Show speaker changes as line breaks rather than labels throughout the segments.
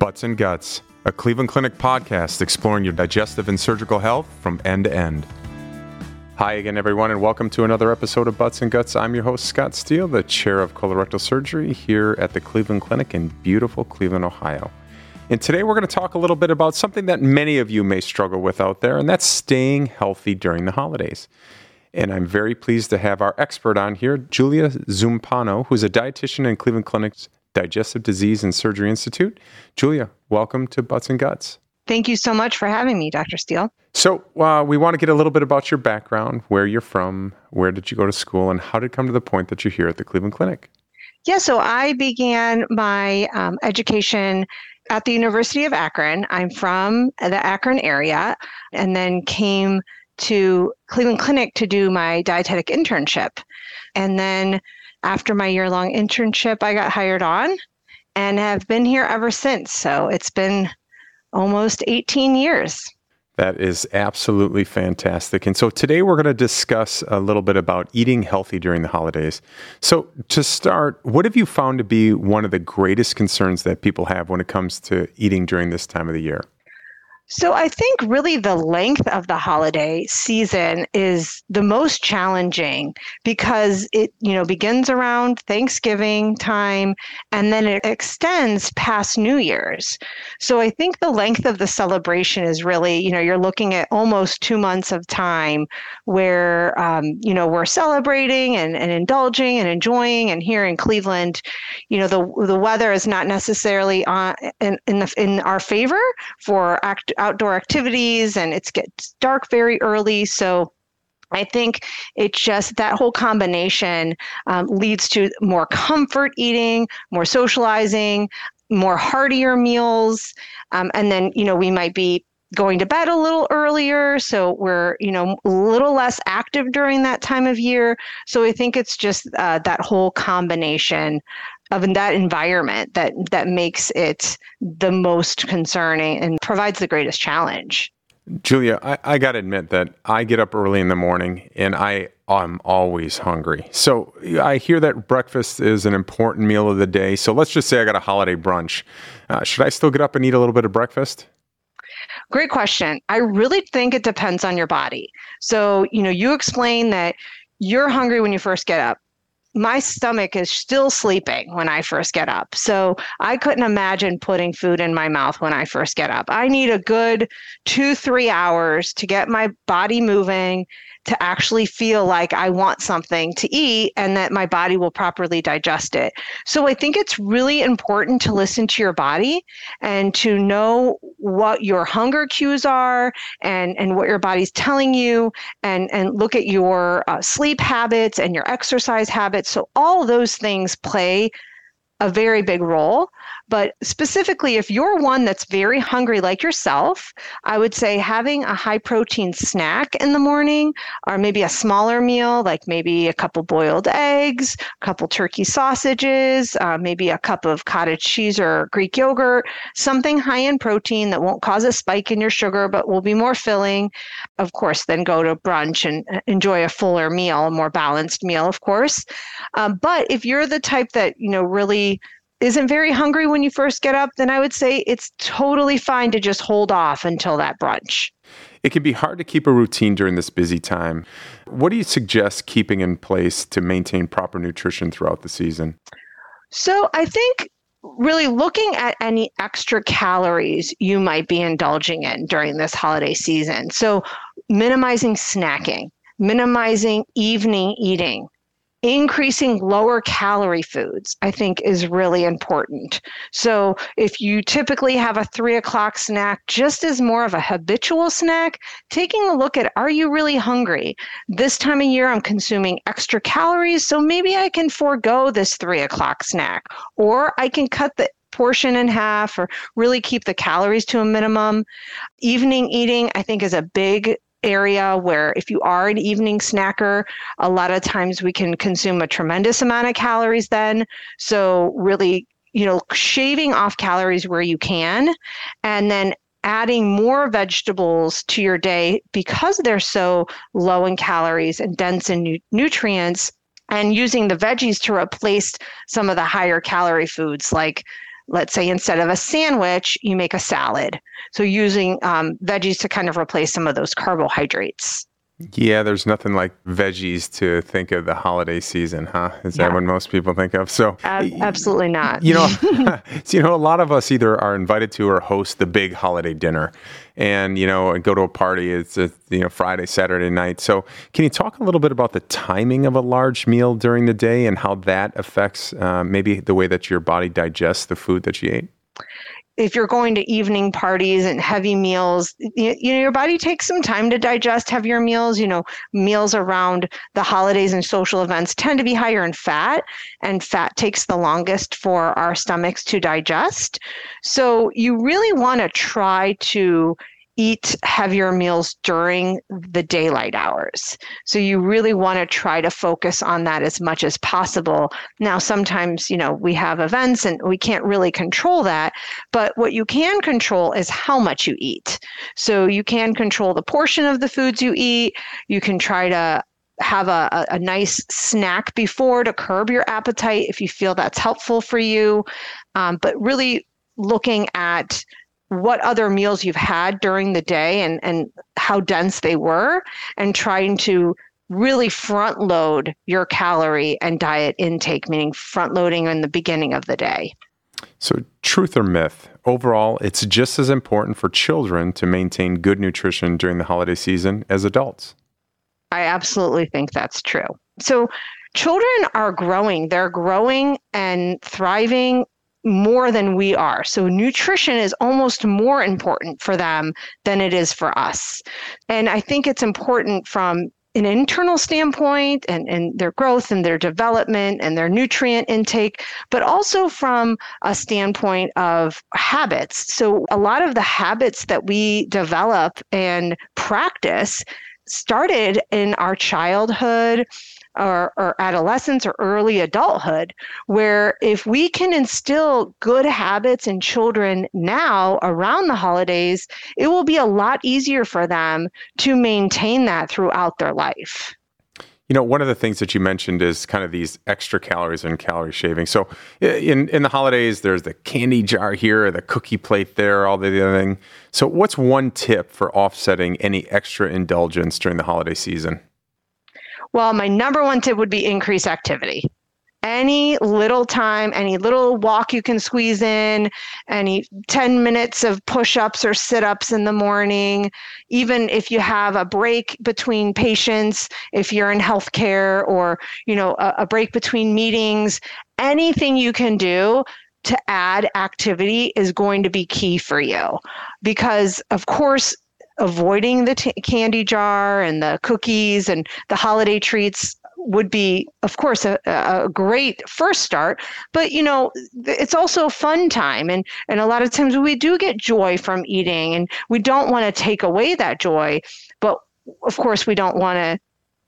Butts and Guts, a Cleveland Clinic podcast exploring your digestive and surgical health from end to end. Hi again, everyone, and welcome to another episode of Butts and Guts. I'm your host, Scott Steele, the chair of colorectal surgery here at the Cleveland Clinic in beautiful Cleveland, Ohio. And today we're going to talk a little bit about something that many of you may struggle with out there, and that's staying healthy during the holidays. And I'm very pleased to have our expert on here, Julia Zumpano, who's a dietitian in Cleveland Clinic's Digestive Disease and Surgery Institute. Julia, welcome to Butts and Guts.
Thank you so much for having me, Dr. Steele.
So, uh, we want to get a little bit about your background, where you're from, where did you go to school, and how did it come to the point that you're here at the Cleveland Clinic?
Yeah, so I began my um, education at the University of Akron. I'm from the Akron area and then came to Cleveland Clinic to do my dietetic internship. And then after my year long internship, I got hired on and have been here ever since. So it's been almost 18 years.
That is absolutely fantastic. And so today we're going to discuss a little bit about eating healthy during the holidays. So, to start, what have you found to be one of the greatest concerns that people have when it comes to eating during this time of the year?
So I think really the length of the holiday season is the most challenging because it, you know, begins around Thanksgiving time and then it extends past New Year's. So I think the length of the celebration is really, you know, you're looking at almost two months of time where, um, you know, we're celebrating and, and indulging and enjoying. And here in Cleveland, you know, the the weather is not necessarily on in in, the, in our favor for act outdoor activities and it gets dark very early. So I think it's just that whole combination um, leads to more comfort eating, more socializing, more heartier meals. Um, and then, you know, we might be going to bed a little earlier so we're you know a little less active during that time of year so i think it's just uh, that whole combination of that environment that that makes it the most concerning and provides the greatest challenge.
Julia, I, I got to admit that I get up early in the morning and I am always hungry. So I hear that breakfast is an important meal of the day. So let's just say I got a holiday brunch. Uh, should I still get up and eat a little bit of breakfast?
Great question. I really think it depends on your body. So, you know, you explain that you're hungry when you first get up my stomach is still sleeping when I first get up. So I couldn't imagine putting food in my mouth when I first get up. I need a good two, three hours to get my body moving to actually feel like I want something to eat and that my body will properly digest it. So I think it's really important to listen to your body and to know what your hunger cues are and, and what your body's telling you and, and look at your uh, sleep habits and your exercise habits. So all those things play a very big role. But specifically, if you're one that's very hungry like yourself, I would say having a high protein snack in the morning or maybe a smaller meal, like maybe a couple boiled eggs, a couple turkey sausages, uh, maybe a cup of cottage cheese or Greek yogurt, something high in protein that won't cause a spike in your sugar but will be more filling. Of course, then go to brunch and uh, enjoy a fuller meal, a more balanced meal, of course. Um, but if you're the type that, you know, really isn't very hungry when you first get up, then I would say it's totally fine to just hold off until that brunch.
It can be hard to keep a routine during this busy time. What do you suggest keeping in place to maintain proper nutrition throughout the season?
So, I think really looking at any extra calories you might be indulging in during this holiday season. So, minimizing snacking, minimizing evening eating, increasing lower calorie foods, I think, is really important. So, if you typically have a three o'clock snack just as more of a habitual snack, taking a look at are you really hungry? This time of year, I'm consuming extra calories, so maybe I can forego this three o'clock snack, or I can cut the portion in half or really keep the calories to a minimum. Evening eating, I think, is a big area where if you are an evening snacker, a lot of times we can consume a tremendous amount of calories then. So really, you know, shaving off calories where you can and then adding more vegetables to your day because they're so low in calories and dense in nu- nutrients and using the veggies to replace some of the higher calorie foods like let's say instead of a sandwich, you make a salad. So using um, veggies to kind of replace some of those carbohydrates.
Yeah, there's nothing like veggies to think of the holiday season, huh? Is yeah. that what most people think of? So
absolutely not.
You know, so, you know, a lot of us either are invited to or host the big holiday dinner, and you know, and go to a party. It's a, you know Friday, Saturday night. So, can you talk a little bit about the timing of a large meal during the day and how that affects uh, maybe the way that your body digests the food that you ate?
If you're going to evening parties and heavy meals, you, you, know, your body takes some time to digest heavier meals. You know, meals around the holidays and social events tend to be higher in fat, and fat takes the longest for our stomachs to digest. So you really want to try to eat heavier meals during the daylight hours. So you really want to try to focus on that as much as possible. Now, sometimes, you know, we have events and we can't really control that, but what you can control is how much you eat. So you can control the portion of the foods you eat. You can try to have a, a, nice snack before to curb your appetite if you feel that's helpful for you. Um, but really looking at what other meals you've had during the day and, and how dense they were, and trying to really front load your calorie and diet intake, meaning front loading in the beginning of the day.
So, truth or myth? Overall, it's just as important for children to maintain good nutrition during the holiday season as adults.
I absolutely think that's true. So, children are growing, they're growing and thriving more than we are. So nutrition is almost more important for them than it is for us. And I think it's important from an internal standpoint and, and their growth and their development and their nutrient intake, but also from a standpoint of habits. So, a lot of the habits that we develop and practice started in our childhood or, or adolescence or early adulthood, where if we can instill good habits in children now around the holidays, it will be a lot easier for them to maintain that throughout their life.
You know, one of the things that you mentioned is kind of these extra calories and calorie shaving. So, in in the holidays, there's the candy jar here, the cookie plate there, all the other thing. So, what's one tip for offsetting any extra indulgence during the holiday season?
Well, my number one tip would be increase activity. Any little time, any little walk you can squeeze in, any 10 minutes of push ups or sit ups in the morning, even if you have a break between patients, if you're in healthcare or, you know, a, a break between meetings, anything you can do to add activity is going to be key for you. Because of course avoiding the t- candy jar and the cookies and the holiday treats would be of course a, a great first start but you know it's also fun time. And and a lot of times we do get joy from eating and we don't want to take away that joy but of course we don't want to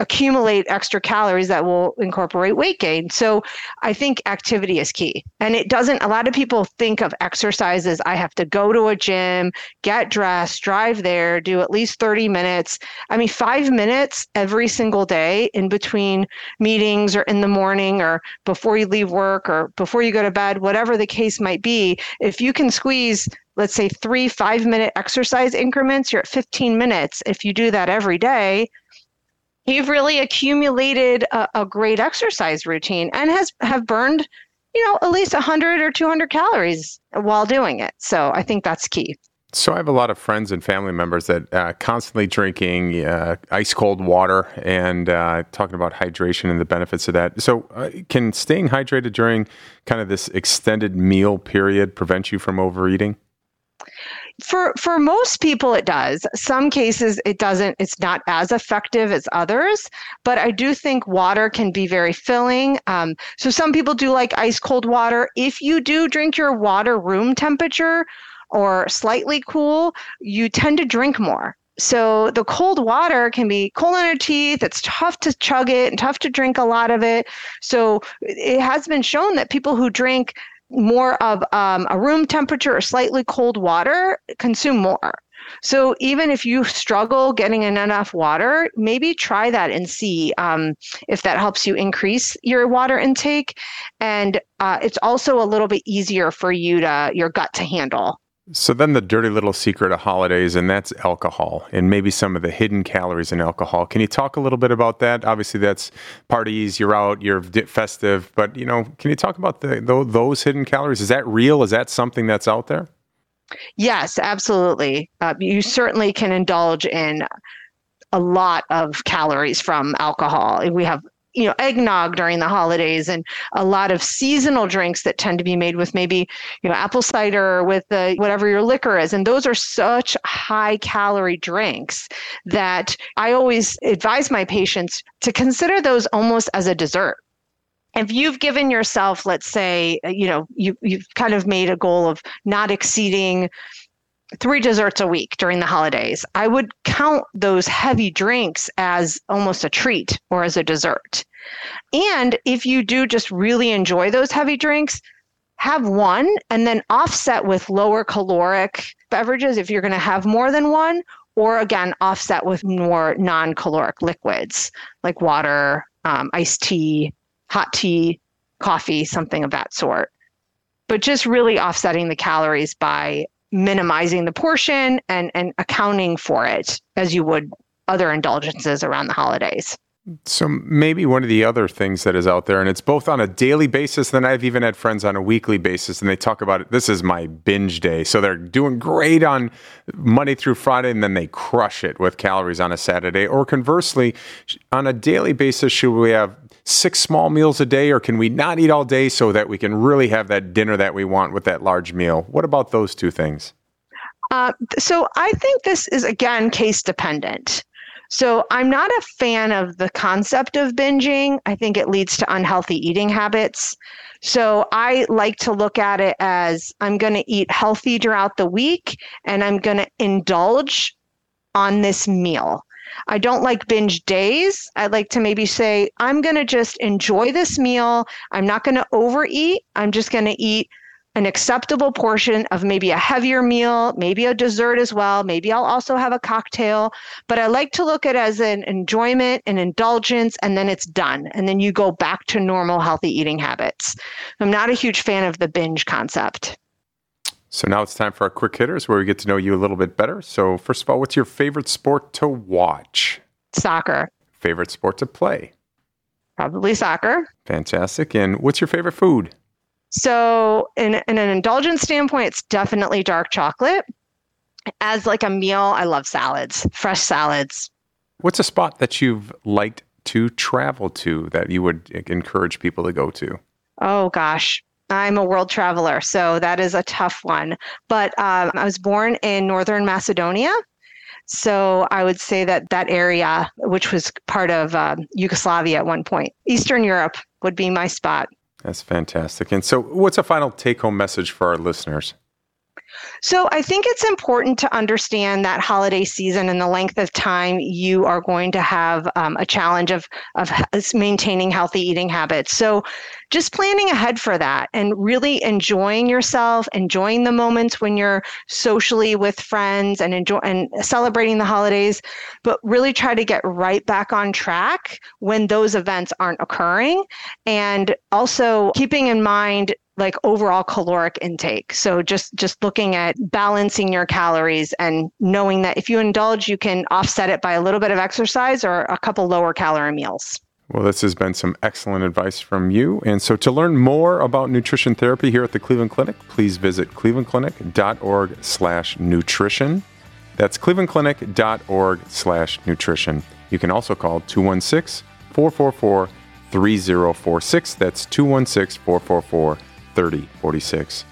accumulate extra calories that will incorporate weight gain. So I think activity is key. And it doesn't, a lot of people think of exercise as I have to go to a gym, get dressed, drive there, do at least 30 minutes. I mean, five minutes every single day in between meetings or in the morning or before you leave work or before you go to bed, whatever the case might be, if you can squeeze let's say three five minute exercise increments, you're at 15 minutes. If you do that every day, you've really accumulated a, a, great exercise routine and has have burned you know at least 100 or 200 calories while doing it. So i think that's key.
So i have a lot of friends and family members that uh, constantly drinking uh, ice cold water and uh, talking about hydration and the benefits of that. So uh, can staying hydrated during kind of this extended meal period prevent you from overeating
for for most people it does some cases it doesn't it's not as effective as others but i do think water can be very filling um, so some people do like ice cold water if you do drink your water room temperature or slightly cool you tend to drink more so the cold water can be cold on your teeth. It's tough to chug it and tough to drink a lot of it. So it has been shown that people who drink more of um, a room temperature or slightly cold water, consume more. So even if you struggle getting in enough water, maybe try that and see um, if that helps you increase your water intake. And uh, it's also a little bit easier for you to your gut to handle.
So then the dirty little secret of holidays, and that's alcohol, and maybe some of the hidden calories in alcohol. Can you talk a little bit about that? Obviously, that's parties, you're out, you're festive, but you know, can you talk about the, those hidden calories? Is that real? Is that something that's out there?
Yes, absolutely. Uh, you certainly can indulge in a lot of calories from alcohol. We have you know eggnog during the holidays and a lot of seasonal drinks that tend to be made with maybe you know apple cider with the whatever your liquor is. And those are such high calorie drinks that i always advise my patients to consider those almost as a dessert. If you've given yourself let's say you know you, you've kind of made a goal of not exceeding three desserts a week during the holidays i would count those heavy drinks as almost a treat or as a dessert and if you do just really enjoy those heavy drinks have one and then offset with lower caloric beverages if you're going to have more than one or again offset with more non-caloric liquids like water um, iced tea hot tea, coffee, something of that sort. But just really offsetting the calories by minimizing the portion and, and accounting for it as you would other indulgences around the holidays.
So maybe one of the other things that is out there, and it's both on a daily basis, then I've even had friends on a weekly basis, and they talk about it. This is my binge day. So they're doing great on Monday through Friday, and then they crush it with calories on a Saturday. Or conversely, on a daily basis, should we have six small meals a day, or can we not eat all day so that we can really have that dinner that we want with that large meal? What about those two things?
Uh, so I think this is again case dependent. So I'm not a fan of the concept of binging. I think it leads to unhealthy eating habits. So I like to look at it as I'm going to eat healthy throughout the week and I'm going to indulge on this meal. I don't like binge days. I like to maybe say, I'm going to just enjoy this meal. I'm not going to overeat. I'm just going to eat an acceptable portion of maybe a heavier meal, maybe a dessert as well. Maybe I'll also have a cocktail, but I like to look at it as an enjoyment, an indulgence, and then it's done. And then you go back to normal healthy eating habits. I'm not a huge fan of the binge concept.
So now it's time for our quick hitters where we get to know you a little bit better. So, first of all, what's your favorite sport to watch?
Soccer.
Favorite sport to play?
Probably soccer.
Fantastic. And what's your favorite food?
So, in, in an indulgence standpoint, it's definitely dark chocolate. As like a meal, I love salads, fresh salads.
What's a spot that you've liked to travel to that you would encourage people to go to?
Oh gosh, I'm a world traveler, so that is a tough one. But um, I was born in northern Macedonia. So I would say that that area, which was part of uh, Yugoslavia at one point, Eastern Europe would be my spot.
That's fantastic. And so, what's a final take home message for our listeners?
So I think it's important to understand that holiday season and the length of time you are going to have um, a challenge of of maintaining healthy eating habits. So just planning ahead for that and really enjoying yourself, enjoying the moments when you're socially with friends and enjoy and celebrating the holidays, but really try to get right back on track when those events aren't occurring. And also keeping in mind like overall caloric intake. So just just looking at balancing your calories and knowing that if you indulge, you can offset it by a little bit of exercise or a couple lower calorie meals.
Well, this has been some excellent advice from you. And so to learn more about nutrition therapy here at the Cleveland Clinic, please visit clevelandclinic.org slash nutrition. That's clevelandclinic.org slash nutrition. You can also call 216 444 3046. That's 216 444 3046.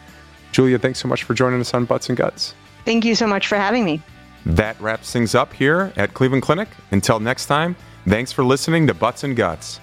Julia, thanks so much for joining us on Butts and Guts.
Thank you so much for having me.
That wraps things up here at Cleveland Clinic. Until next time, thanks for listening to Butts and Guts.